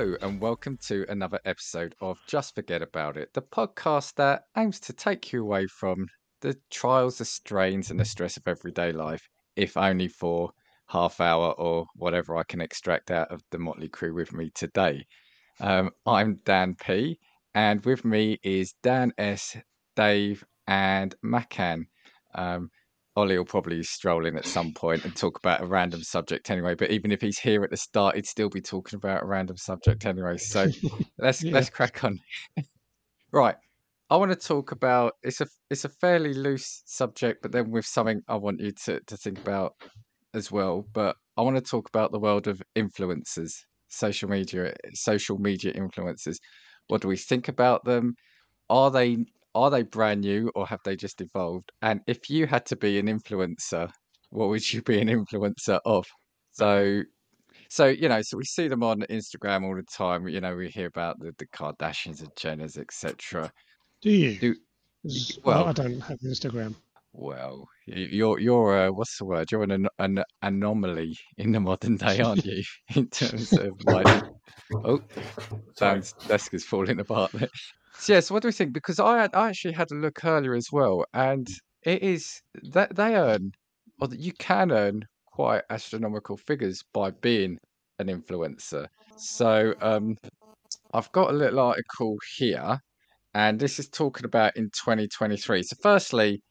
Hello, and welcome to another episode of Just Forget About It, the podcast that aims to take you away from the trials, the strains, and the stress of everyday life, if only for half hour or whatever I can extract out of the Motley crew with me today. Um, I'm Dan P, and with me is Dan S, Dave, and Macan. Um, Ollie will probably stroll in at some point and talk about a random subject anyway. But even if he's here at the start, he'd still be talking about a random subject anyway. So let's Yeah. let's crack on. right, I want to talk about it's a it's a fairly loose subject, but then with something I want you to to think about as well. But I want to talk about the world of influencers, social media, social media influencers. What do we think about them? Are they are they brand new or have they just evolved? And if you had to be an influencer, what would you be an influencer of? So so you know, so we see them on Instagram all the time. You know, we hear about the, the Kardashians and Jenners, etc. Do you? Do well- I don't have Instagram. Well, you're you're uh, what's the word? You're an, an an anomaly in the modern day, aren't you? In terms of like, oh. Dan's desk is falling apart there. Yeah, so what do we think? Because I I actually had a look earlier as well, and it is that they earn, or that you can earn quite astronomical figures by being an influencer. So, um, I've got a little article here, and this is talking about in 2023. So, firstly,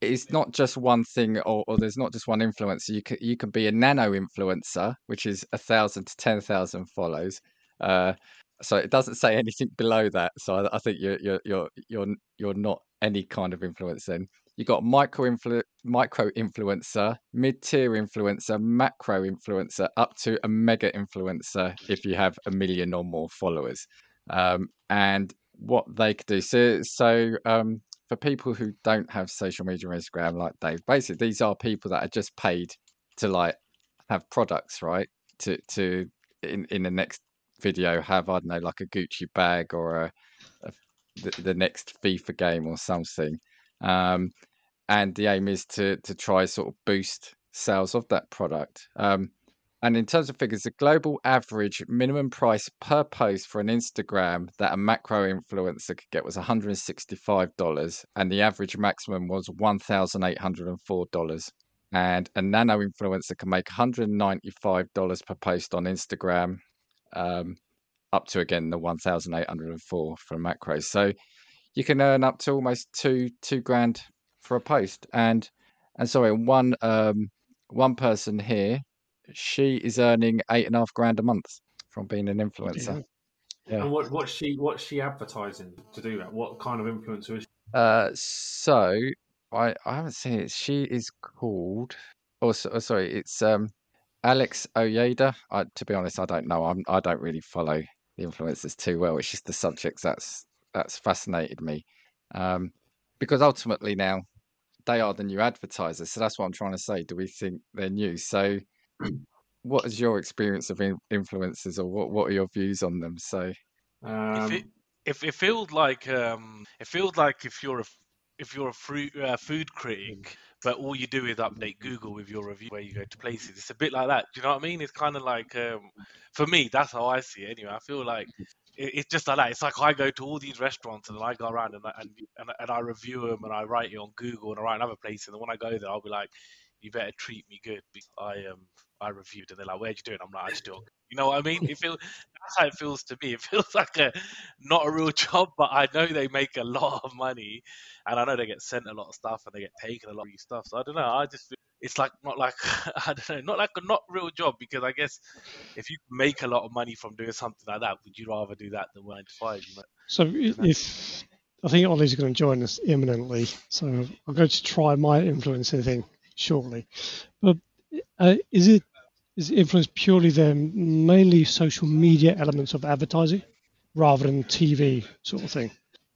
it's not just one thing, or, or there's not just one influencer. You can you can be a nano influencer, which is a thousand to ten thousand follows. Uh, so it doesn't say anything below that. So I, I think you're you're you're you're you're not any kind of influencer. Then you got micro influ- micro influencer, mid tier influencer, macro influencer, up to a mega influencer if you have a million or more followers. Um, and what they could do. So so um, for people who don't have social media or Instagram like Dave, basically these are people that are just paid to like have products, right? To to in in the next video have I don't know like a Gucci bag or a, a the, the next FIFA game or something. Um, and the aim is to to try sort of boost sales of that product. Um, and in terms of figures, the global average minimum price per post for an Instagram that a macro influencer could get was $165, and the average maximum was $1,804. And a nano influencer can make $195 per post on Instagram, um, up to again the 1,804 for a macro. So you can earn up to almost two two grand for a post. And and sorry, one um one person here, she is earning eight and a half grand a month from being an influencer. Yeah. And what what's she what's she advertising to do that? What kind of influencer is she? Uh, so I I haven't seen it. She is called. Oh, so, oh, sorry, it's um Alex Oyeda. I, to be honest, I don't know. I'm I don't really follow the influencers too well. It's just the subjects that's that's fascinated me, um, because ultimately now they are the new advertisers. So that's what I'm trying to say. Do we think they're new? So, what is your experience of in, influencers, or what what are your views on them? So, Um, if it if it feels like um it feels like if you're a f- if you're a fruit, uh, food critic but all you do is update google with your review where you go to places. It's a bit like that do you know what i mean? It's kind of like um for me that's how i see it anyway. I feel like it, it's just like that. It's like i go to all these restaurants and then i go around and and, and, and i review them and i write it on google and i write in other places and when i go there i'll be like you better treat me good because i um i reviewed and they're like where'd you do it? I'm like i just do it you know what I mean? It feels that's how it feels to me. It feels like a not a real job, but I know they make a lot of money, and I know they get sent a lot of stuff and they get taken a lot of stuff. So I don't know. I just feel it's like not like I don't know, not like a not real job because I guess if you make a lot of money from doing something like that, would you rather do that than nine to five? You know? So i- if I think Ollie's going to join us imminently, so I'm going to try my influencer thing shortly. But uh, is it is influence purely then mainly social media elements of advertising rather than TV sort of thing?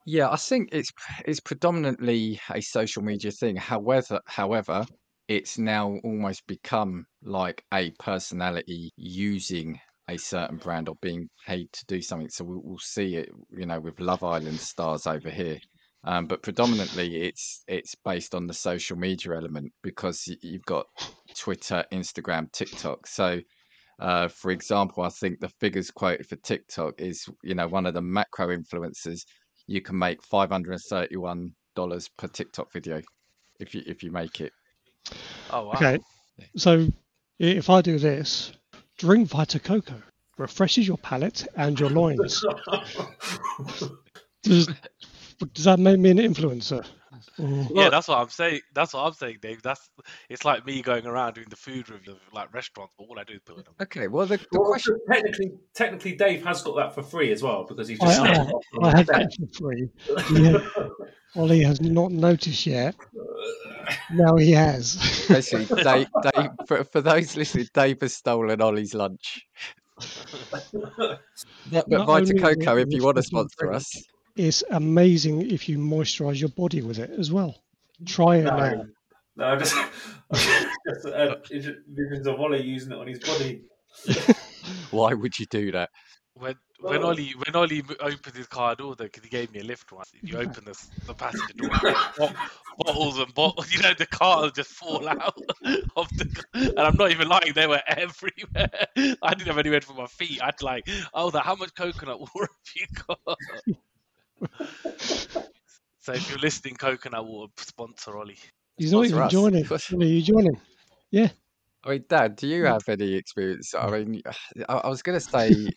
Yeah, I think it's it's predominantly a social media thing. However, however, it's now almost become like a personality using a certain brand or being paid to do something. So we'll, we'll see it, you know, with Love Island stars over here. Um, but predominantly, it's it's based on the social media element because you've got Twitter, Instagram, TikTok. So Uh, for example, I think the figures quoted for TikTok is, you know, one of the macro influencers. You can make five hundred and thirty-one dollars per TikTok video if you if you make it. Oh wow. Okay. So if I do this, drink Vita Coco, refreshes your palate and your loins. Does, does that make me an influencer? Or- Yeah, that's what I'm saying. That's what I'm saying, Dave. That's it's like me going around doing the food review of like restaurants, but all I do is put them. Okay, well the, the Well, question technically, technically, Dave has got that for free as well because he's just. I, snapped off I the had that for free. Yeah. Ollie has not noticed yet. Now he has. basically Dave, Dave for, for those listening, Dave has stolen Ollie's lunch. But, but Not Vita Coco, if you want to refresh your sponsor drink, us, It's amazing if you moisturize your body with it as well. Try it No. now. No, I just, just uh, visions of Ollie using it on his body. why would you do that? When when Well- Ollie when Ollie opened his car door, though, because he gave me a lift once. You open the the passenger door, bot- bottles and bottles. You know the car will just fall out of the. And I'm not even lying; they were everywhere. I didn't have anywhere for my feet. I'd like, oh, that how much coconut water have you got? So if you're listening, coconut water sponsor Ollie. He's not even us. joining. Sponsor- Ollie, you joining? Yeah. I mean, Dad, do you have any experience? I mean, I, I was going to say,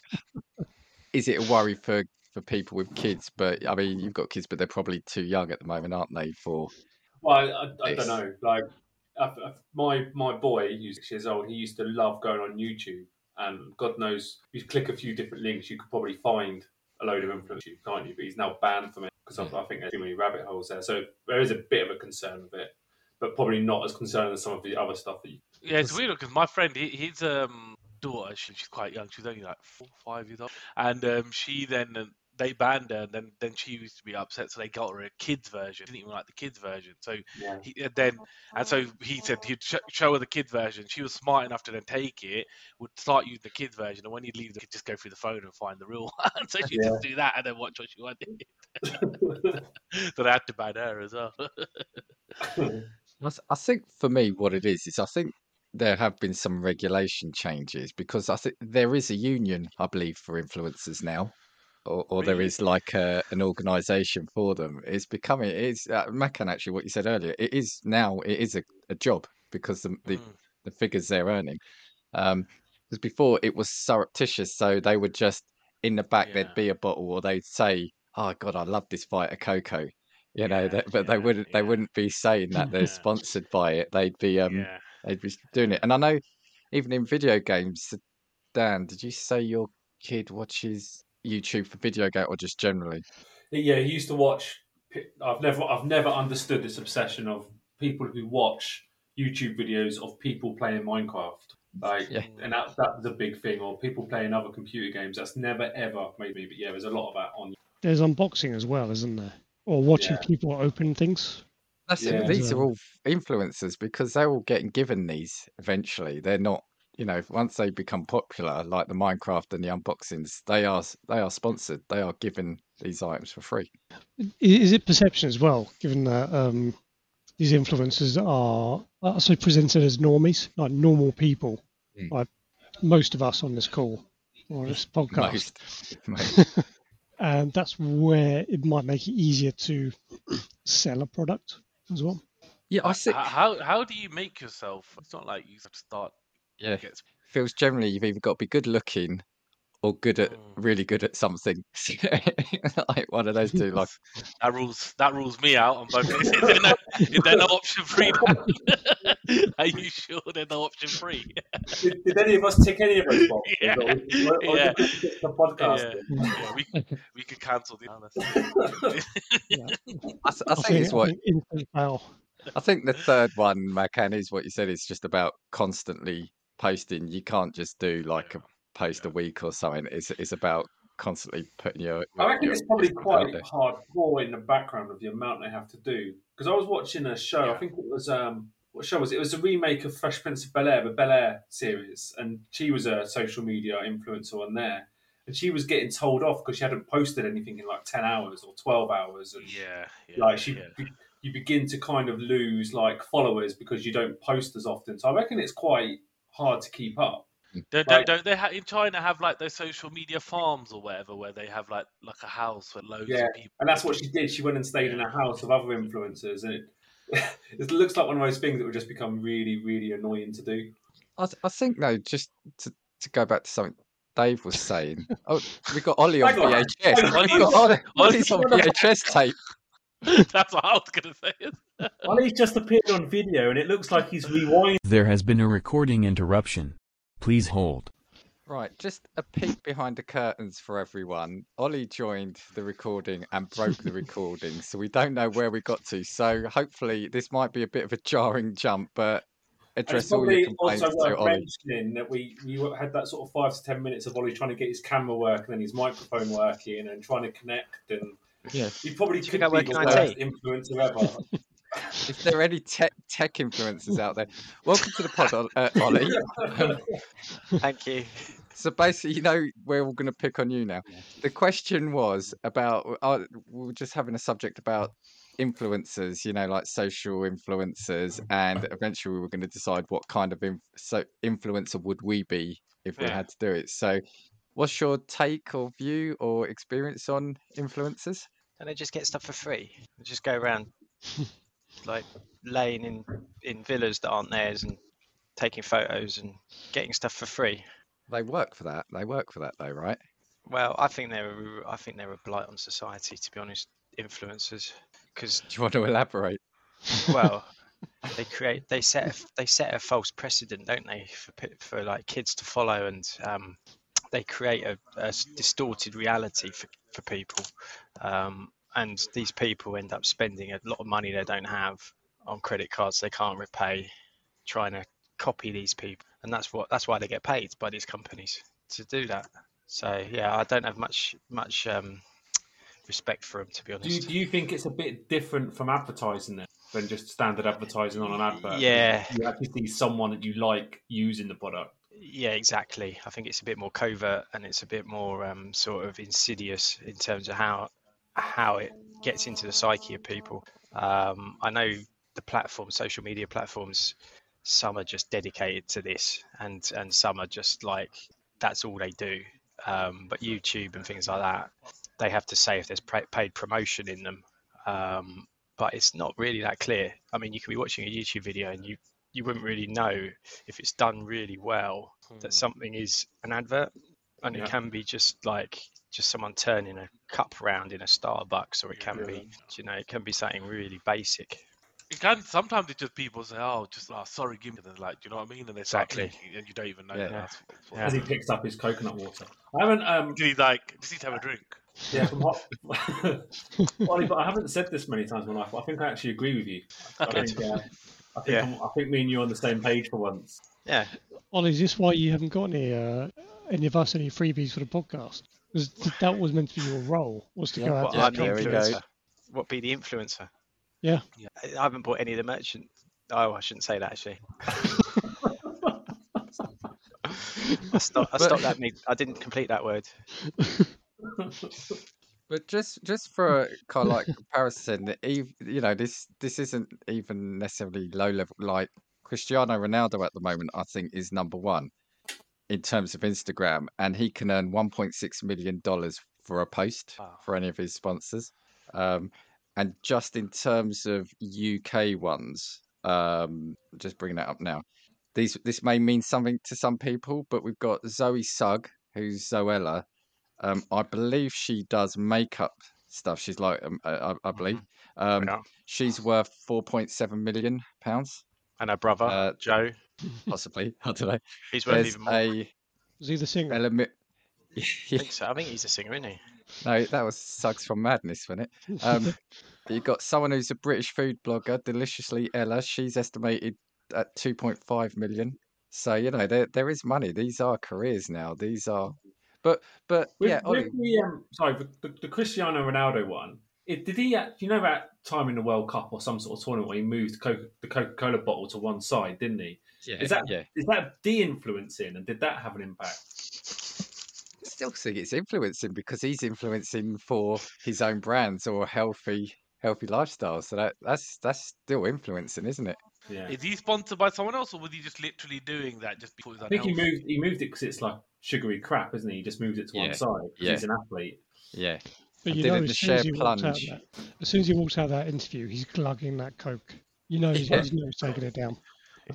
is it a worry for for people with kids? But I mean, you've got kids, but they're probably too young at the moment, aren't they? For Well, I, I, I don't know. Like, I, I, my my boy, who's six years old, he used to love going on YouTube, and God knows, if you click a few different links, you could probably find a load of influence, can't you? But he's now banned from it because I, I think there's too many rabbit holes there. So there is a bit of a concern with it, but probably not as concerned as some of the other stuff that you. Yeah, it's weird because my friend, he, his um daughter, she, she's quite young. She's only like four, five years old, and um, she then uh, they banned her, and then then she used to be upset, so they got her a kids version. Didn't even like the kids version, so Yeah. he and then and so he said he'd sh- show her the kids version. She was smart enough to then take it, would start using the kids version, and when he'd leave, they could just go through the phone and find the real one. so she'd Yeah. just do that and then watch what she wanted. so they had to ban her as well. I think for me, what it is is I think there have been some regulation changes because I think there is a union, I believe, for influencers now, or, or there Really? is like a, an organisation for them. It's becoming it is uh, Macan actually what you said earlier. It is now it is a, a job because the, the Mm. the figures they're earning. Um, because before it was surreptitious, so they would just in the back Yeah. there'd be a bottle, or they'd say, "Oh God, I love this Vita Coco," you know. Yeah, That, but they wouldn't they wouldn't be saying that they're Yeah. sponsored by it. They'd be um yeah. they'd be doing it. And I know even in video games, Dan, did you say your kid watches YouTube for video game or just generally? yeah, he used to watch. I've never, I've never understood this obsession of people who watch YouTube videos of people playing Minecraft. Like, Yeah. and that that's a big thing. Or people playing other computer games. That's never ever made me. But yeah, there's a lot of that on. There's unboxing as well, isn't there? Or watching Yeah. people open things. That's it. These are all influencers because they're all getting given these eventually. They're not, you know, once they become popular, like the Minecraft and the unboxings, they are they are sponsored. They are given these items for free. Is it perception as well, given that um, these influencers are also presented as normies, like normal people, Mm. like most of us on this call or this podcast? Most, most. and that's where it might make it easier to sell a product as well. Yeah, I see. How how do you make yourself? It's not like you have to start. Yeah, Get, feels generally you've either got to be good looking or good at Mm. really good at something. like one of those two. Like that rules that rules me out on both. Is there no, is there no option free? Are you sure there's no option free? Did, did any of us tick any of those boxes? Yeah, Or- or- or yeah. did we skip the podcast. yeah, we we could cancel the. honest. I, I think it's I what think instant fail. I think the third one, Macan, is what you said. It's just about constantly posting. You can't just do like a post a week or something. It's it's about constantly putting your. I reckon your- it's probably quite out there. hardcore in the background of the amount they have to do. Because I was watching a show. I think it was um, what show was it? It was a remake of Fresh Prince of Bel Air, the Bel Air series, and she was a social media influencer on there, and she was getting told off because she hadn't posted anything in like ten hours or twelve hours, and Yeah, yeah, like she. yeah. You begin to kind of lose like followers because you don't post as often. So I reckon it's quite hard to keep up. Mm. Don't, Like- don't, don't they ha- in China have like those social media farms or whatever where they have like like a house with loads Yeah, of people? And that's what she did. She went and stayed in a house of other influencers, and it, it looks like one of those things that would just become really, really annoying to do. I, th- I think no, just to, to go back to something Dave was saying. Oh, we got Ollie on VHS. We got. Ollie, Ollie's on VHS tape. That's what I was gonna say. Ollie's just appeared on video, and it looks like he's rewinding. There has been a recording interruption. Please hold. Right, just a peek behind the curtains for everyone. Ollie joined the recording and broke the recording, so we don't know where we got to. So hopefully this might be a bit of a jarring jump, but And it's address all your probably complaints also to worth Ollie. mentioning that we you had that sort of five to ten minutes of Ollie trying to get his camera working and his microphone working and trying to connect and Yeah. he probably Do you could be the in worst influencer ever. If there are any tech tech influencers out there, welcome to the pod, uh, Ollie. Thank you. So basically, you know, we're all going to pick on you now. The question was about, uh, we are just having a subject about influencers, you know, like social influencers, and eventually we were going to decide what kind of inf- so influencer would we be if we Yeah. had to do it. So, what's your take or view or experience on influencers? And they just get stuff for free. They just go around like laying in in villas that aren't theirs and taking photos and getting stuff for free. They work for that. They work for that, though, right? Well, I think they're a- I think they're a blight on society, to be honest. Influencers, because Do you want to elaborate? well, they create they set a, they set a false precedent, don't they, for for like kids to follow, and um, they create a distorted reality for for people, um, and these people end up spending a lot of money they don't have on credit cards they can't repay, trying to copy these people, and that's what that's why they get paid by these companies to do that. So yeah, I don't have much much um, respect for them, to be do, you, honest. do you think it's a bit different from advertising then than just standard advertising on an advert? Yeah. You actually see someone that you like using the product. Yeah, exactly. I think it's a bit more covert and it's a bit more um, sort of insidious in terms of how how it gets into the psyche of people. Um, I know the platform, social media platforms, some are just dedicated to this, and and some are just like that's all they do. Um, but YouTube and things like that, they have to say if there's paid promotion in them. Um, but it's not really that clear. I mean, you could be watching a YouTube video and you you wouldn't really know if it's done really well that something is an advert and Yeah. it can be just like just someone turning a cup round in a starbucks or it can Yeah. be you know it can be something really basic It can sometimes it's just people say, "Oh, just oh, sorry, give me." the like, do you know what I mean? And they Exactly. clicking, and you don't even know. Yeah. that that's what- that's what Yeah. As he picks up his coconut water. I haven't um Did he like? Does he have a drink? yeah from hot Ollie, but I haven't said this many times in my life, but I think I actually agree with you. I Okay. think uh, I think Yeah. I'm- I think me and you are on the same page for once. yeah Ollie, is this why you haven't got any uh, any of us any freebies for the podcast? Because that was meant to be your role, was to Yeah, go out what to Yeah, i'm the go. influencer what be the influencer Yeah. i I haven't bought any of the merchant oh i shouldn't say that actually i stopped i But- stopped that mid- i didn't complete that word But just just for a kind of like comparison, ev- you know, this this isn't even necessarily low level. Like Cristiano Ronaldo at the moment, I think is number one in terms of Instagram, and he can earn 1.6 million dollars for a post Wow. for any of his sponsors. Um, and just in terms of UK ones, um, just bringing that up now. These this may mean something to some people, but we've got Zoe Sugg, who's Zoella. Um, I believe she does makeup stuff. She's like, um, I, I- believe, um, Yeah. she's worth 4.7 million pounds, and her brother Uh, joe possibly. I don't know. he's worth There's even more a Was he the singer? element. I think so. I think he's a singer, isn't he? No, that was Suggs from Madness, wasn't it? Um, you got someone who's a British food blogger, Deliciously Ella. She's estimated at 2.5 million. So you know there there is money. These are careers now. These are, but but With, yeah, Ollie, with the um, sorry, the, the, the Cristiano Ronaldo one. It, did he? Uh, you know that time in the World Cup or some sort of tournament where he moved Coca, the Coca Cola bottle to one side, didn't he? yeah, Is that yeah. is that de-influencing, and did that have an impact? still think it's influencing because he's influencing for his own brands or healthy healthy lifestyle. So that that's that's still influencing, isn't it? Yeah. Is he sponsored by someone else, or was he just literally doing that just because I think he moved. He moved it because it's like sugary crap, isn't he? He just moved it to Yeah. one side. 'cause Yeah. He's an athlete. Yeah. But you did know, it as soon as he walks out plunge. that, as soon as he walks out of that interview, he's glugging that coke. You know, he's, Yeah. he's not taking it down.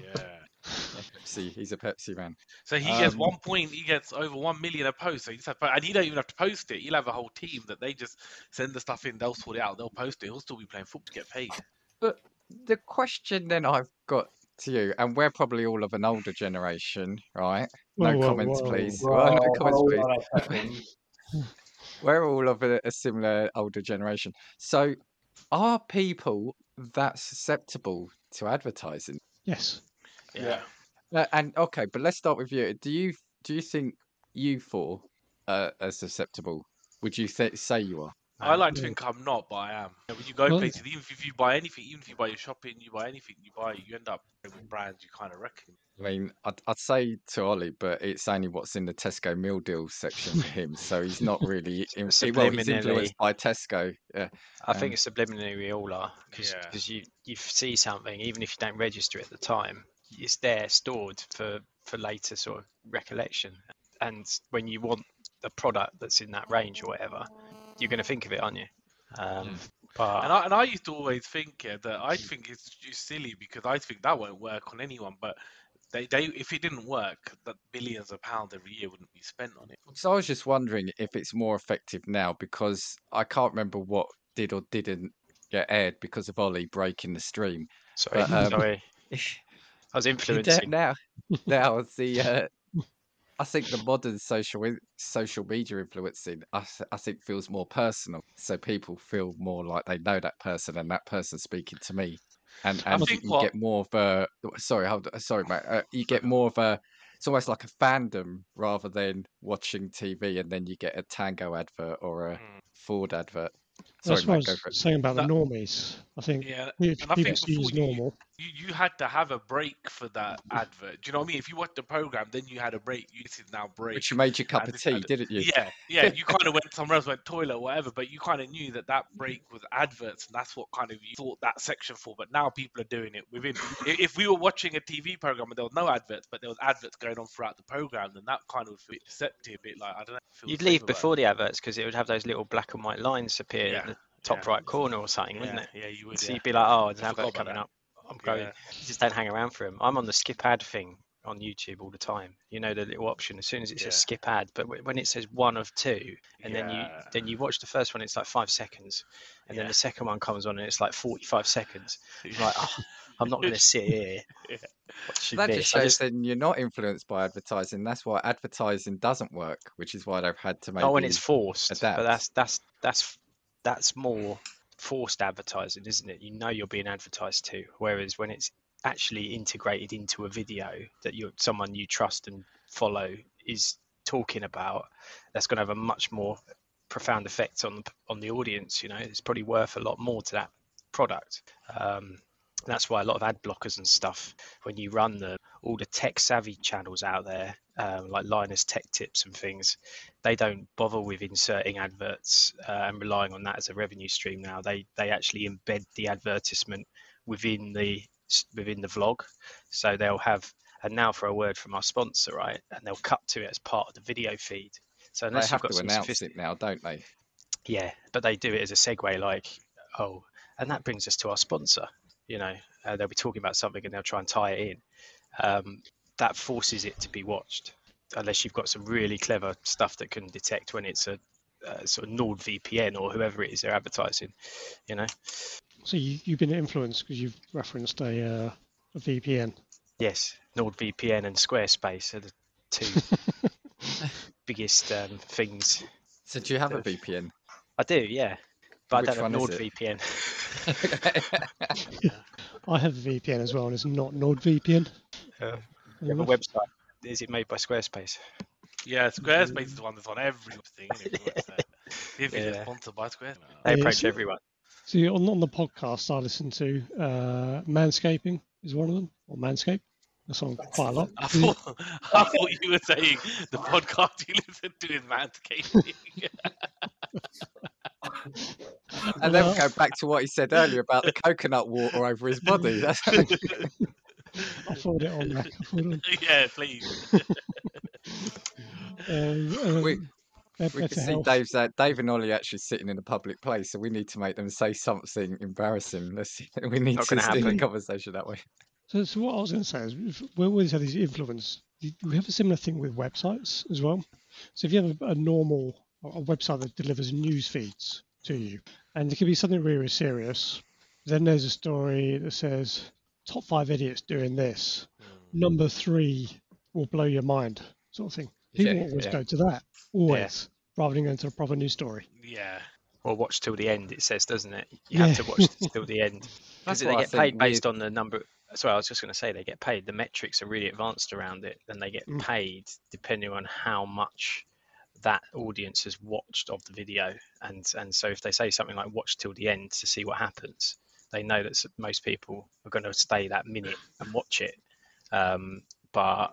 Yeah. Pepsi. He's a Pepsi man. So he gets Um, one point. He gets over one million a post. So he just have, and he don't even have to post it. He'll have a whole team that they just send the stuff in. They'll sort it out. They'll post it. He'll still be playing football to get paid. But the question then I've got to you, and we're probably all of an older generation, right? No Whoa, whoa, comments, whoa. please. Well, no comments, please. please. We're all of a, a similar older generation. So, are people that susceptible to advertising? Yes. Yeah. Uh, and okay, but let's start with you. Do you do you think you four uh, are susceptible? Would you th- say you are? I like to think I'm not, but I am. You know, when you go Well- places, even if you buy anything, even if you buy your shopping, you buy anything, you buy, you end up with brands you kind of reckon. I mean, I'd, I'd say to Ollie, but it's only what's in the Tesco meal deal section for him. So he's not really. In, well, he's influenced by Tesco. Yeah. I think Um, it's subliminally we all are because Yeah. you you see something even if you don't register at the time, it's there stored for for later sort of recollection. And when you want a product that's in that range or whatever, you're going to think of it, aren't you? Um, But And I, and I used to always think yeah, that I think it's just silly because I think that won't work on anyone. But they, they if it didn't work, that billions of pounds every year wouldn't be spent on it. So I was just wondering if it's more effective now because I can't remember what did or didn't get aired because of Ollie breaking the stream. sorry, but, um, sorry, I was Yeah, influencing. now, now the uh, I think the modern social social media influencing I, I think feels more personal, so people feel more like they know that person and that person speaking to me, and and you what- get more of a sorry, hold, sorry, mate, uh, you get more of a it's almost like a fandom rather than watching TV and then you get a Tango advert or a Mm. Ford advert. That's Sorry, what I mate, go was for it. saying about the normies. I think Yeah, if and I think it as before you- normal, you, you had to have a break for that advert. Do you know what I mean? If you watched the program, then you had a break. You this is now break. Which you made your cup and of tea, and- didn't you? Yeah, yeah. You kind of went somewhere else, went toilet, or whatever, but you kind of knew that that break was adverts, and that's what kind of you thought that section for. But now people are doing it within. If we were watching a TV program and there was no adverts, but there was adverts going on throughout the program, then that kind of would feel deceptive. A bit like I don't know. You'd leave before the adverts because it would have those little black and white lines appear Yeah, the top yeah. right corner or something, it. wouldn't it? yeah, you would. So yeah. you'd be like, oh, there's I an advert coming that. up. I'm going. Yeah. You just don't hang around for him. I'm on the skip ad thing on YouTube all the time. You know the little option as soon as it says Yeah. skip ad, but when it says one of two, and then you then you watch the first one, it's like five seconds, and then the second one comes on and it's like 45 seconds. You're like, oh, I'm not going to sit here Yeah. That this. just shows just- then you're not influenced by advertising. That's why advertising doesn't work, which is why they've had to oh, make. oh, when it's forced, adapt. but that's that's that's that's more forced advertising, isn't it? You know you're being advertised to, whereas when it's actually integrated into a video that you're someone you trust and follow is talking about, that's going to have a much more profound effect on the on the audience. You know, it's probably worth a lot more to that product. Um, that's why a lot of ad blockers and stuff, when you run the all the tech savvy channels out there, um, like Linus Tech Tips and things, they don't bother with inserting adverts uh, and relying on that as a revenue stream now. They they actually embed the advertisement within the within the vlog, so they'll have. And now for a word from our sponsor, right? And they'll cut to it as part of the video feed. So They unless have you've got to announce sophistic- it now, don't they? yeah, but they do it as a segue, like, oh, and that brings us to our sponsor. You know, uh, they'll be talking about something and they'll try and tie it in. Um, that forces it to be watched, unless you've got some really clever stuff that can detect when it's a, uh sort of NordVPN or whoever it is they're advertising. You know, so you, you've been influenced because you've referenced a, uh, a VPN. yes, NordVPN and Squarespace are the two biggest um, things. So do you have a VPN? I do, yeah, but Which I don't have one is it? NordVPN. I have a VPN as well, and it's not NordVPN. Uh, you have a website. Is it made by Squarespace? Yeah, Squarespace is the one that's on every thing. isn't it? What's that? If it's Yeah. sponsored by Squarespace. They Yeah, approach so- everyone. See, on, on the podcast I listen to, uh, Manscaping is one of them, or Manscape. That's on quite a lot. I thought, I thought you were saying the podcast you listen to is Manscaping. and then Well- go back to what he said earlier about the coconut water over his body. That's I'll forward it on there. I'll forward it on. yeah, please. Um, um, We- Better we can see Health. Dave's uh, Dave and Ollie actually sitting in a public place, so we need to make them say something embarrassing. Let's see. We need Not to gonna steer the conversation that way. So, so what I was going to say is, if, we always have these influence. We have a similar thing with websites as well. So if you have a, a normal a website that delivers news feeds to you, and it could be something really, really serious, then there's a story that says top five idiots doing this. Number three will blow your mind, sort of thing. People Yeah, always yeah. go to that, always, rather than going to a proper news story. Yeah. Or watch till the end, it says, doesn't it? You have to watch till the end. That's Because they get paid based with- on the number. Sorry, I was just going to say they get paid. The metrics are really advanced around it, and they get Mm. paid depending on how much that audience has watched of the video. And and so if they say something like "watch till the end to see what happens," they know that most people are going to stay that minute and watch it. Um, but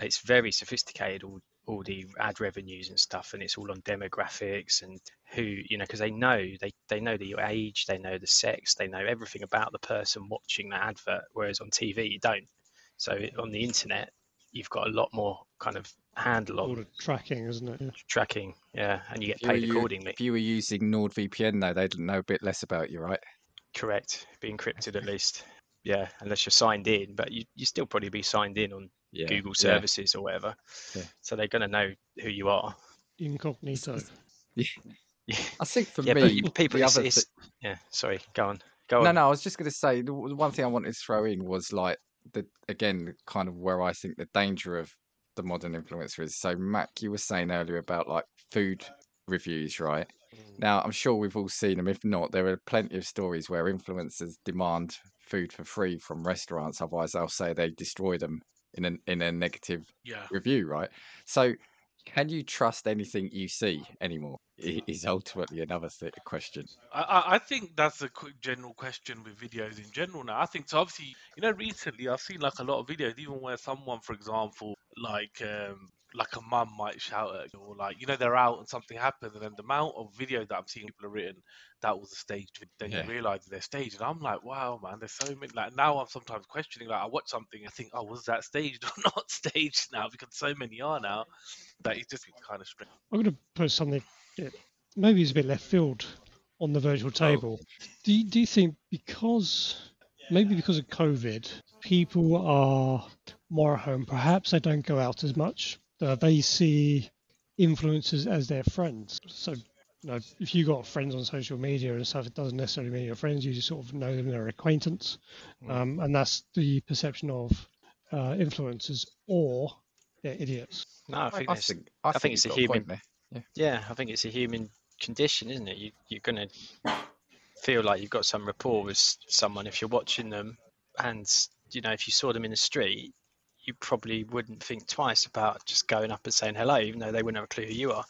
it's very sophisticated. All all the ad revenues and stuff, and it's all on demographics and who you know because they know they they know the age, they know the sex, they know everything about the person watching that advert. Whereas on TV you don't. So on the internet you've got a lot more kind of handle All on the tracking, isn't it? Yeah. tracking, yeah, and you get If you paid accordingly. If you were using NordVPN, though, they'd know a bit less about you, right? Correct, be encrypted at least. Yeah, unless you're signed in, but you you still probably be signed in on Yeah. Google yeah. services or whatever. Yeah. So they're going to know who you are. Incognito. Yeah. I think for yeah, me, but people, the it's, other it's, thi- yeah. Sorry, go on, go no, on. no, I was just going to say the the one thing I wanted to throw in was like the again kind of where I think the danger of the modern influencer is. So, Mac, you were saying earlier about like food reviews, right? Now, I'm sure we've all seen them. If not, there are plenty of stories where influencers demand food for free from restaurants. Otherwise, they'll say they destroy them in a in a negative Yeah. review, right? So, can you trust anything you see anymore? Is ultimately another th- question. I, I I think that's a quick general question with videos in general now. I think so. Obviously, you know, recently I've seen like a lot of videos, even where someone, for example, like um, like a mum might shout at you, or like you know they're out and something happens, and then the amount of video that I'm seeing people have written that was a stage. video, then Yeah. you realise they're staged, and I'm like, wow, man, there's so many. Like now, I'm sometimes questioning. Like I watch something, I think, oh, was that staged or not staged now? Because so many are now that it's just kind of strange. I'm going to put something, yeah, maybe it's a bit left field on the virtual oh. table. Do you, do you think because, maybe because of COVID, people are more at home, perhaps they don't go out as much, uh, they see influencers as their friends. So, you know, if you've got friends on social media and stuff, it doesn't necessarily mean you're friends, you just sort of know them, they're acquaintance. Um, and that's the perception of uh, influencers or they're idiots. No, I think I that's think I, think you've it's a human- point there. Yeah, I think it's a human condition, isn't it? You, you're going to feel like you've got some rapport with someone if you're watching them, and you know if you saw them in the street, you probably wouldn't think twice about just going up and saying hello, even though they wouldn't have a clue who you are.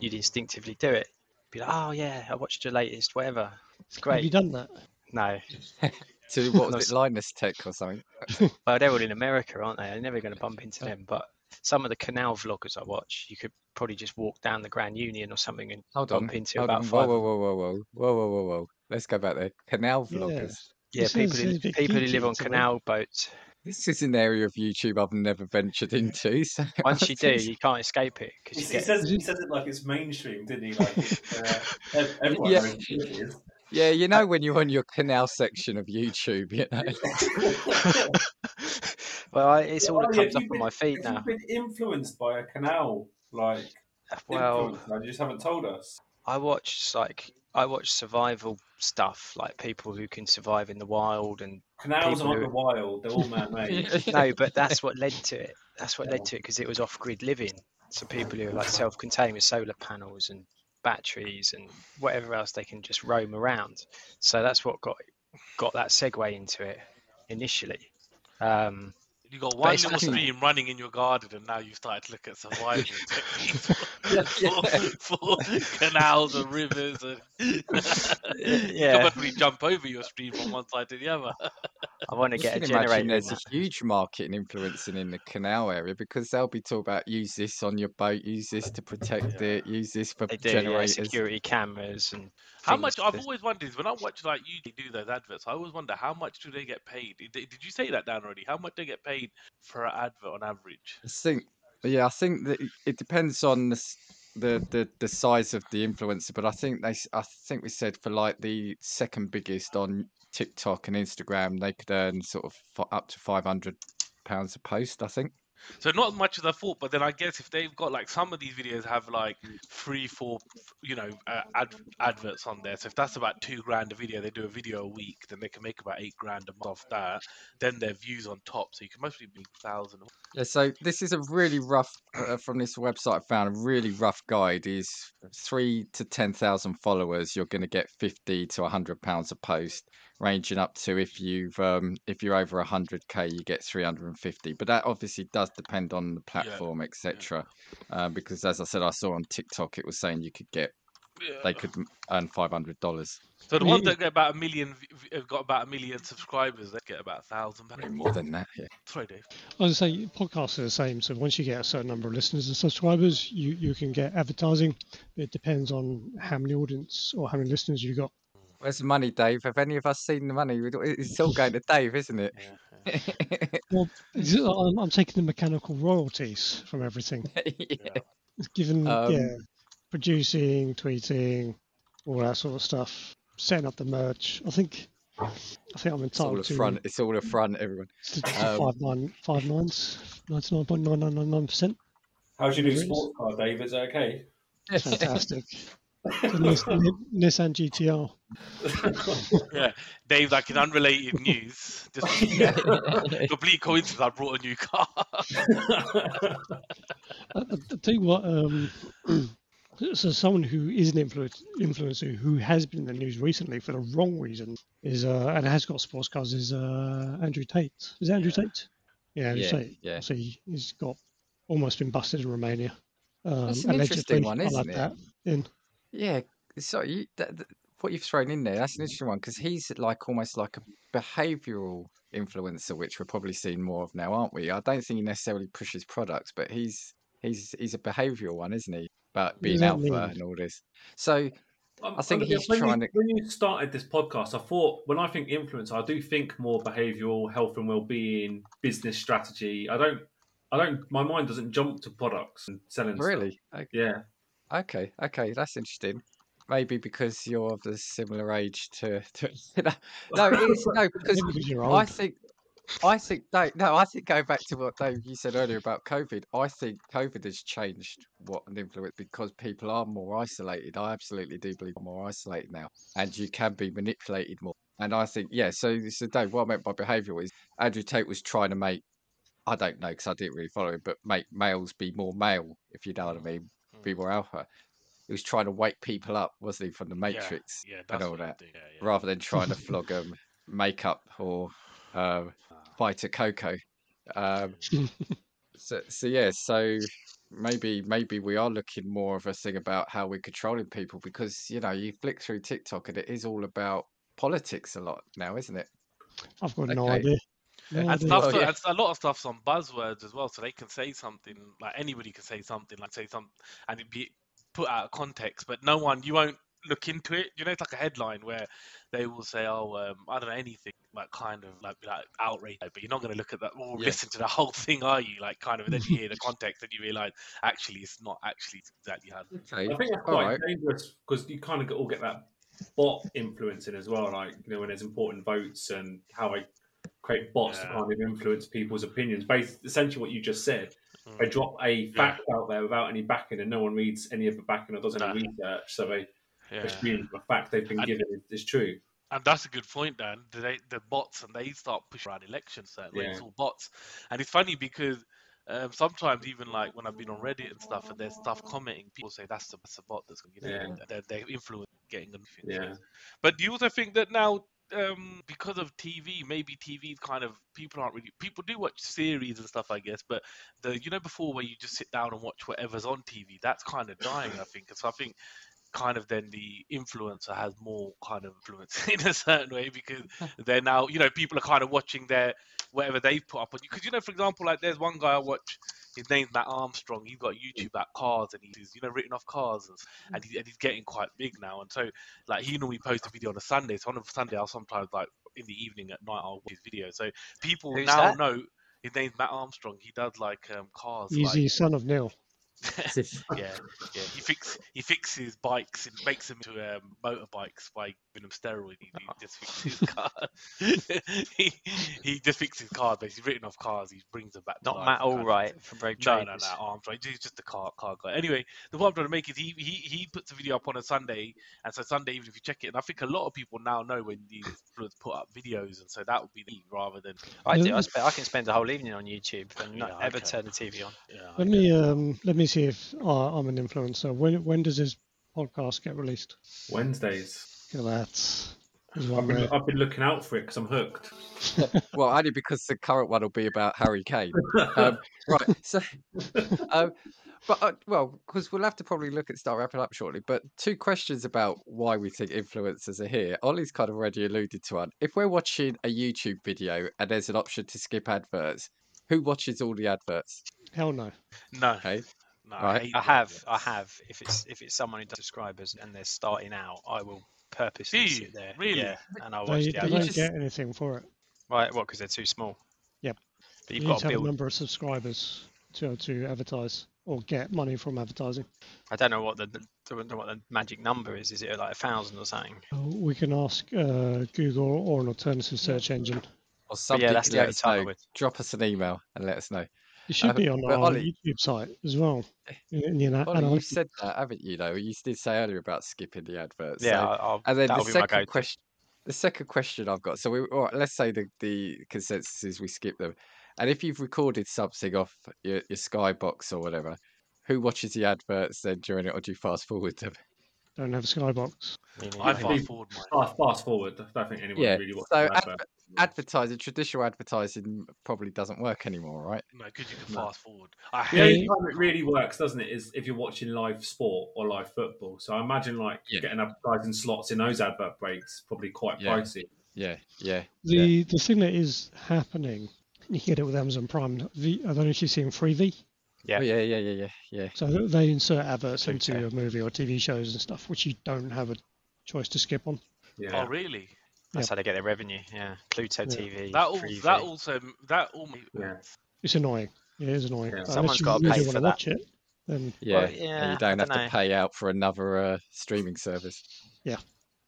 You'd mm. instinctively do it. Be like, oh yeah, I watched your latest, whatever. It's great. Have you done that? No, To what was it, Linus Tech or something? well they're all in America, aren't they? I'm never going to bump into them. But some of the canal vloggers I watch, you could probably just walk down the Grand Union or something and Hold on. bump into hold about on. five. Whoa, whoa, whoa, whoa, whoa, whoa, whoa, whoa, whoa. Let's go back there. Canal vloggers. Yeah, This people is- who, is people who live on canal boats. This is an area of YouTube I've never ventured into. So Once you do, you can't escape it He, because you he get. says he says it like it's mainstream, didn't he? Like uh, everyone Yeah. knows what it is. yeah, you know when you're on your canal section of YouTube, you know. well, I, it's all Oh, that yeah, comes if up you've on my been- feed now. You've been influenced by a canal, like Well, influencer, you just haven't told us. I watch like I watch survival stuff, like people who can survive in the wild, and Canals aren't who- the wild; they're all man-made. no, but that's what led to it. That's what led to it because it was off-grid living. So people who are like self-contained with solar panels and batteries and whatever else they can just roam around. So that's what got got that segue into it initially. Um, You got one it's little actually- stream running in your garden, and now you've started to look at survival techniques Yeah, for, for canals and rivers. And you Yeah. can probably jump over your stream from one side to the other. I want to get a can imagine generator. in there's a huge market in influencing in the canal area because they'll be talking about use this on your boat, use this to protect Yeah. it, use this for They do yeah, generators. security cameras and. How things much? I've always wondered is when I watch like you do those adverts, I always wonder how much do they get paid? Did, did you say that down already? How much do they get paid for an advert on average? I think, yeah, I think that it- it depends on the, the the the size of the influencer, but I think they, I think we said for like the second biggest on TikTok and Instagram, they could earn sort of up to five hundred pounds a post. I think. So not as much as I thought, but then I guess if they've got like some of these videos have like three, four, you know, uh, ad- adverts on there. So if that's about two grand a video, they do a video a week, then they can make about eight grand a month off that. Then their views on top, so you can mostly be thousand. Yeah, so this is a really rough uh, from this website. I found a really rough guide. Is three to ten thousand followers, you're going to get fifty to hundred pounds a post, ranging up to if you've um, if you're over hundred k, you get three hundred and fifty. But that obviously does depend on the platform, etc. Uh, because as I said, I saw on TikTok it was saying you could get they could earn five hundred dollars, So the ones that get about a million, v- v- have got about a million subscribers, they get about a thousand. maybe more than that. Yeah. Sorry, Dave. I was going to say podcasts are the same. So once you get a certain number of listeners and subscribers, you, you can get advertising. It depends on how many audience or how many listeners you got. Where's the money, Dave? Have any of us seen the money? It's all going to Dave, isn't it? Yeah, Well, I'm, I'm taking the mechanical royalties from everything. yeah. Given, Um, yeah, producing, tweeting, all that sort of stuff, setting up the merch. I think, I think I'm It's all entitled a to, front. It's all a front, everyone. to, to Um, five nine five nines, ninety nine point nine nine nine nine percent. How's your new Drinks? sports car, Dave? Is it okay? Fantastic. Nissan GTR. yeah. Dave, like in unrelated news, just complete coincidence. I brought a new car. I, I, I tell you what, um, so someone who is an influence, influencer who has been in the news recently for the wrong reason is, uh, and has got sports cars, is uh, Andrew Tate. Is it Andrew Tate? Yeah, Andrew Yeah, Tate. yeah. So he, he's got almost been busted in Romania. Um, That's an interesting one, isn't it? that. In Yeah, so you, that, that- what you've thrown in there, that's an interesting one because he's like almost like a behavioural influencer, which we're probably seeing more of now, aren't we? I don't think he necessarily pushes products, but he's he's he's a behavioural one, isn't he? About being does that alpha and all this. So Um, I think and he's when trying you, to- When you started this podcast, I thought when I think influence, I do think more behavioural, health and well-being, business strategy. I don't, I don't. My mind doesn't jump to products and selling. stuff. really, O- Yeah. okay, okay, that's interesting. Maybe because you're of the similar age to, to no, it is no because because you're I think, I think, no, no, I think going back to what Dave you said earlier about COVID, I think COVID has changed what an influence because people are more isolated. I absolutely do believe more isolated now, and you can be manipulated more. And I think, yeah. So, so Dave, what I meant by behavioural is Andrew Tate was trying to make, I don't know because I didn't really follow him, but make males be more male, if you know what I mean, be more alpha. He was trying to wake people up, wasn't he, from the Matrix Yeah, and all that yeah, yeah. rather than trying to flog them makeup or uh, Vita Coco. Um, so, so yeah, so maybe maybe we are looking more of a thing about how we're controlling people because you know you flick through TikTok and it is all about politics a lot now, isn't it? I've got no idea. No and stuff, Well, yeah. a lot of stuff's on buzzwords as well, so they can say something like anybody can say something like say something and it be put out of context, but no one you won't look into it. You know, it's like a headline where they will say, "Oh, um, I don't know anything," like kind of like like outrage, but you're not going to look at that or Yeah. listen to the whole thing, are you? Like kind of, and then you hear the context and you realize actually it's not actually exactly how. Okay, I think that's quite right. dangerous because you kind of all get that bot influencing as well. Like you know when there's important votes and how I create bots to kind of influence people's opinions. Based essentially what you just said, Mm. they drop a fact out there without any backing, and no one reads any of the backing or does any No. research. So they Yeah. assume the fact they've been And- given is, is true. And that's a good point, Dan. They, the bots and they start pushing around elections, certainly. It's all bots. And it's funny because um, sometimes, even like when I've been on Reddit and stuff, and there's stuff commenting, people say that's the, that's the bot that's going to, know, Yeah. they're, influencing getting them. Yeah. But do you also think that now um because of TV, maybe TV kind of people aren't really people do watch series and stuff, I guess. But the you know before where you just sit down and watch whatever's on TV, that's kind of dying, I think. So I think kind of then the influencer has more kind of influence in a certain way because they're now you know people are kind of watching their whatever they put up on you. Because you know for example like there's one guy I watch his name's Matt Armstrong. He's got YouTube about cars and he's you know written off cars and, and, he, and he's getting quite big now. And so like he normally posts a video on a Sunday. So on a Sunday I'll sometimes like in the evening at night I'll watch his video. So people Who's now that? know his name's Matt Armstrong. He does like um cars He's like, the son of Neil. yeah, yeah. He fix he fixes bikes and makes them into um, motorbikes by giving them steroids. He, he just fixes cars. he he just fixes cars. Basically, written off cars. He brings them back. To Not life Matt and kind of- Allwright from Rogue No, no, no, Traders. Armstrong. He's just a car car guy. Anyway, the point I'm trying to make is he he he puts a video up on a Sunday, and so Sunday even if you check it, and I think a lot of people now know when these put up videos, and so that would be the rather than I do. I, Yeah. spe- I can spend the whole evening on YouTube and not Yeah, ever okay. turn the TV on. yeah. Let get me um let me see if uh, I'm an influencer. When when does his podcast get released? Wednesdays. Look at that. I've been. I've been looking out for it because I'm hooked. well, only because the current one will be about Harry Kane. Um, right. So, um, but uh, well, because we'll have to probably look at start wrapping up shortly. But two questions about why we think influencers are here. Ollie's kind of already alluded to one. If we're watching a YouTube video and there's an option to skip adverts, who watches all the adverts? Hell no. no, Okay. No, Right. hate I the have, I have. If it's if it's someone who does subscribers and they're starting out, I will purposely Do sit there. Really? Yeah, and I'll watch they the you don't just- get anything for it. Right, what? Because they're too small. Yep. But You you've need got to to have a number of subscribers to to advertise or get money from advertising. I don't know what the, the don't know what the magic number is. Is it like a thousand or something? Uh, We can ask uh, Google or an alternative search engine. Or But something yeah, that's the let only time I know. would. Drop us an email and let us know. It should Um, be on but our Ollie- YouTube site as well. In, in the ana- Ollie, you've said that, haven't you? Though you did say earlier about skipping the adverts. Yeah, So- I'll, I'll, And then the be second question, the second question I've got. So we, all right, let's say the the consensus is we skip them, and if you've recorded something off your, your Skybox or whatever, who watches the adverts then during it, or do you fast forward them? Don't have a skybox. Me neither. I fast forward mine. Fast, fast forward. I don't think anyone Yeah, really watches so an advert. Advertising, traditional advertising probably doesn't work anymore, right? No, because you can No. fast forward. I The only time it really works, doesn't it, is if you're watching live sport or live football. So I imagine like Yeah. getting advertising slots in those advert breaks probably quite Yeah. pricey. Yeah, yeah, The the thing that is happening, you get it with Amazon Prime. V, I don't know if you've seen Freevee. Yeah. Oh, yeah, yeah, yeah, yeah, yeah. So they insert adverts Pluto. into a movie or TV shows and stuff, which you don't have a choice to skip on. Yeah. Oh, really? That's how they get their revenue. Yeah, Pluto Yeah. TV. That al- Freevee. that also that all Yeah. It's annoying. It is annoying. Yeah. But Someone's unless you gotta really pay want for that. watch it, then Yeah, Well, and yeah, you don't I have to dunno. pay out for another uh, streaming service. Yeah,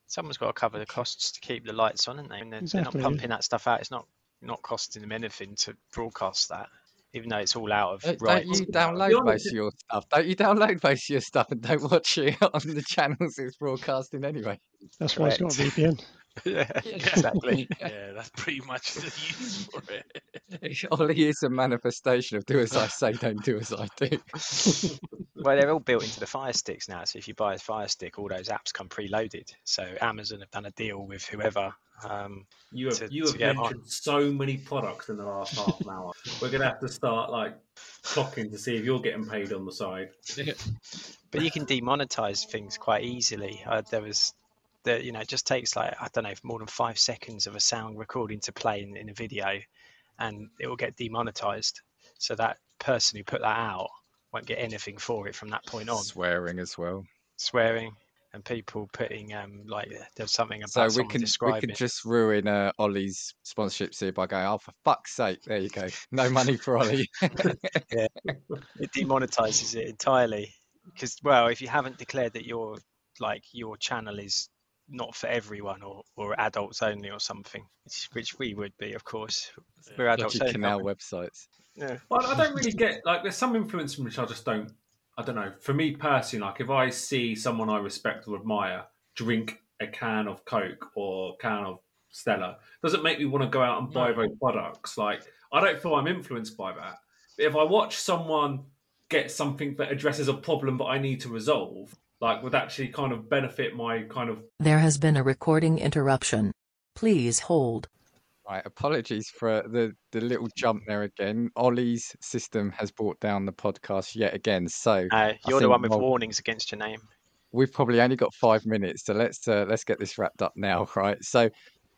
someone's got to cover the costs to keep the lights on, isn't they? And they're, they're not Exactly, yeah. pumping that stuff out. It's not not costing them anything to broadcast that, even though it's all out of Don't, don't you download most of your stuff? Don't you download most of your stuff and don't watch it on the channels it's broadcasting anyway? that's why it's got a VPN. Yeah, exactly. Yeah, that's pretty much the use for it. Ollie is a manifestation of do as I say, don't do as I do. well, they're all built into the Fire Sticks now. So if you buy a Fire Stick, all those apps come preloaded. So Amazon have done a deal with whoever. Um, You have to- you have get on. mentioned so many products in the last half an hour. We're gonna have to start like clocking to see if you're getting paid on the side. but you can demonetize things quite easily. Uh, there was, the, you know, it just takes like I don't know, more than five seconds of a sound recording to play in, in a video, and it will get demonetized. So that person who put that out won't get anything for it from that point on. Swearing as well. Swearing and people putting um like there's something about So we someone can we describing. can just ruin uh, Ollie's sponsorships here by going, oh for fuck's sake, there you go, no money for Ollie. it demonetizes it entirely because well if you haven't declared that your like your channel is not for everyone or, or adults only or something which, which we would be of course we're adults Dodgy only canal websites. yeah. Well, I don't really get like there's some influence from which I just don't. I don't know. For me personally, like if I see someone I respect or admire drink a can of Coke or can of Stella, doesn't make me want to go out and buy No. those products. Like I don't feel I'm influenced by that. But if I watch someone get something that addresses a problem that I need to resolve, like would actually kind of benefit my kind of There has been a recording interruption. Please hold. Right, apologies for the, the little jump there again. Ollie's system has brought down the podcast yet again. So Uh, you're the one with Mol- warnings against your name. we've probably only got five minutes, so let's uh, let's get this wrapped up now, right? So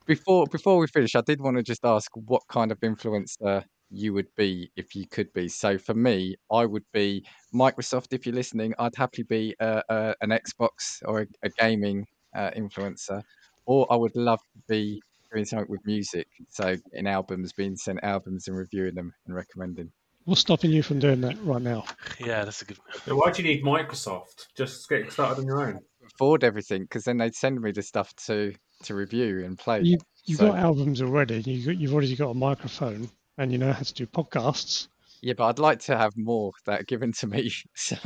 before before we finish, I did want to just ask what kind of influencer you would be if you could be. So for me, I would be Microsoft. If you're listening, I'd happily be uh, uh, an Xbox or a, a gaming uh, influencer, or I would love to be doing something with music. So in albums, being sent albums and reviewing them and recommending. What's stopping you from doing that right now? Yeah, that's a good. So why do you need Microsoft? Just get started on your own. Afford everything because then they'd send me the stuff to to review and play. You you've So- got albums already. You got, you've already got a microphone, and you know how to do podcasts. Yeah, but I'd like to have more that given to me. So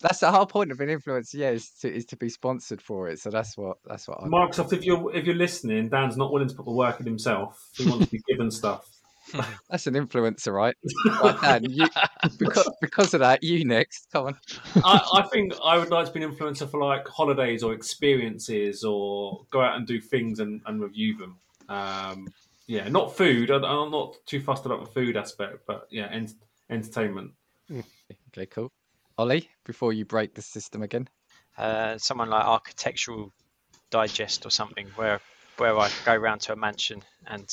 that's the whole point of an influencer, yeah, is to is to be sponsored for it. So that's what that's what I Microsoft, if you're if you're listening, Dan's not willing to put the work in himself. He wants to be given stuff. that's an influencer, right? Right, Dan, you, because because of that, you next. Come on. I, I think I would like to be an influencer for like holidays or experiences, or go out and do things and, and review them. Um, yeah, not food. I, I'm not too fussed about the food aspect, but yeah, ent- entertainment. Okay, cool. Ollie, before you break the system again. Uh, someone like Architectural Digest or something, where where I go round to a mansion and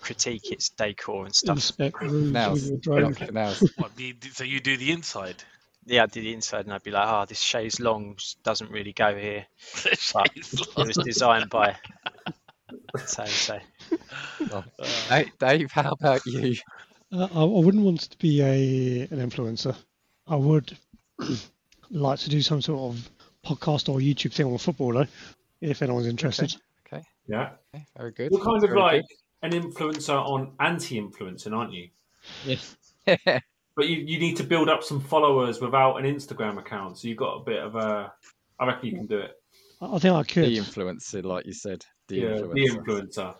critique its decor and stuff. Inspect rooms Now, with your drone. now, What, the, so you do the inside? Yeah, I did the inside, and I'd be like, "Oh, this chaise longue doesn't really go here." But it was designed by so so. Dave, Dave, how about you? Uh, I, I wouldn't want to be a an influencer. I would like to do some sort of podcast or YouTube thing on football, though, if anyone's interested. Okay, Yeah, okay, very good. you're kind of very like an influencer on anti-influencing, aren't you? good. But you, you need to build up some followers without an Instagram account, so you've got a bit of a. I reckon you can do it. I I think I could. the influencer, like you said. The yeah, influencer. the influencer.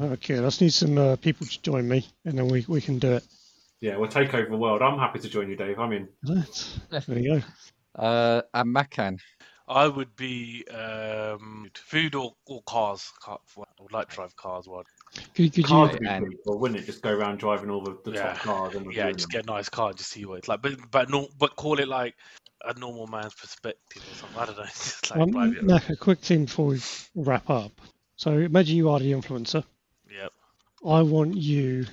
Okay, I just need some uh, people to join me, and then we, we can do it. Yeah, we'll take over the world. I'm happy to join you, Dave. I'm in. Right. There you go. Uh, and Macan. I would be um, food or, or cars. I would like to drive cars. One. Could, could Cars you? would be and... cool, wouldn't it? Just go around driving all the, the Yeah. top cars and Yeah, reviewing just them. get a nice car, just see what it's like. But but no, but call it like a normal man's perspective or something. I don't know. Just like Um, drive. Mac, a quick thing before we wrap up. So imagine you are the influencer. I want you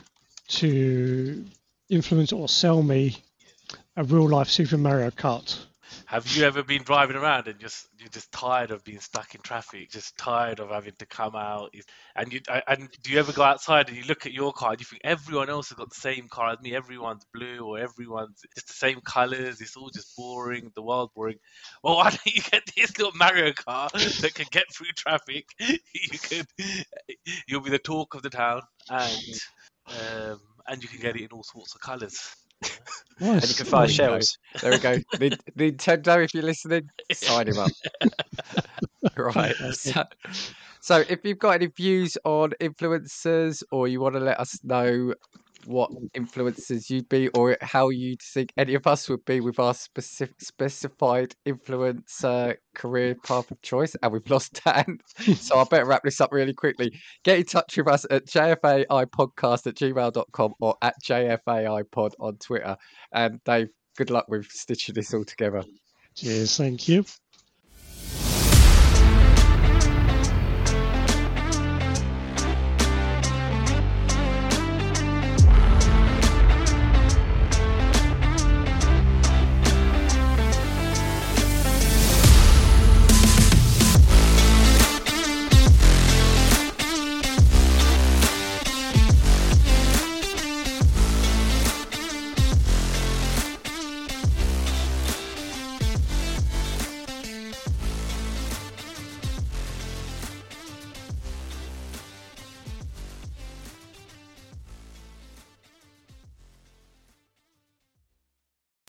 to influence or sell me a real life Super Mario Kart. Have you ever been driving around and just you're just tired of being stuck in traffic, just tired of having to come out, and you and do you ever go outside and you look at your car and you think everyone else has got the same car as me, everyone's blue or everyone's just the same colours, it's all just boring, the world's boring. Well, why don't you get this little Mario car that can get through traffic? You could, you'll be the talk of the town, and um, and you can get it in all sorts of colours. And you can fire There we go. shells. There we go. Nintendo, if you're listening, sign him up. right. So, so, if you've got any views on influencers, or you want to let us know what influences you'd be, or how you'd think any of us would be with our specific specified influencer career path of choice, and we've lost Dan, so I better wrap this up really quickly. Get in touch with us at jfaipodcast at gmail.com or at jfaipod on Twitter. And Dave, good luck with stitching this all together. Cheers. Thank you.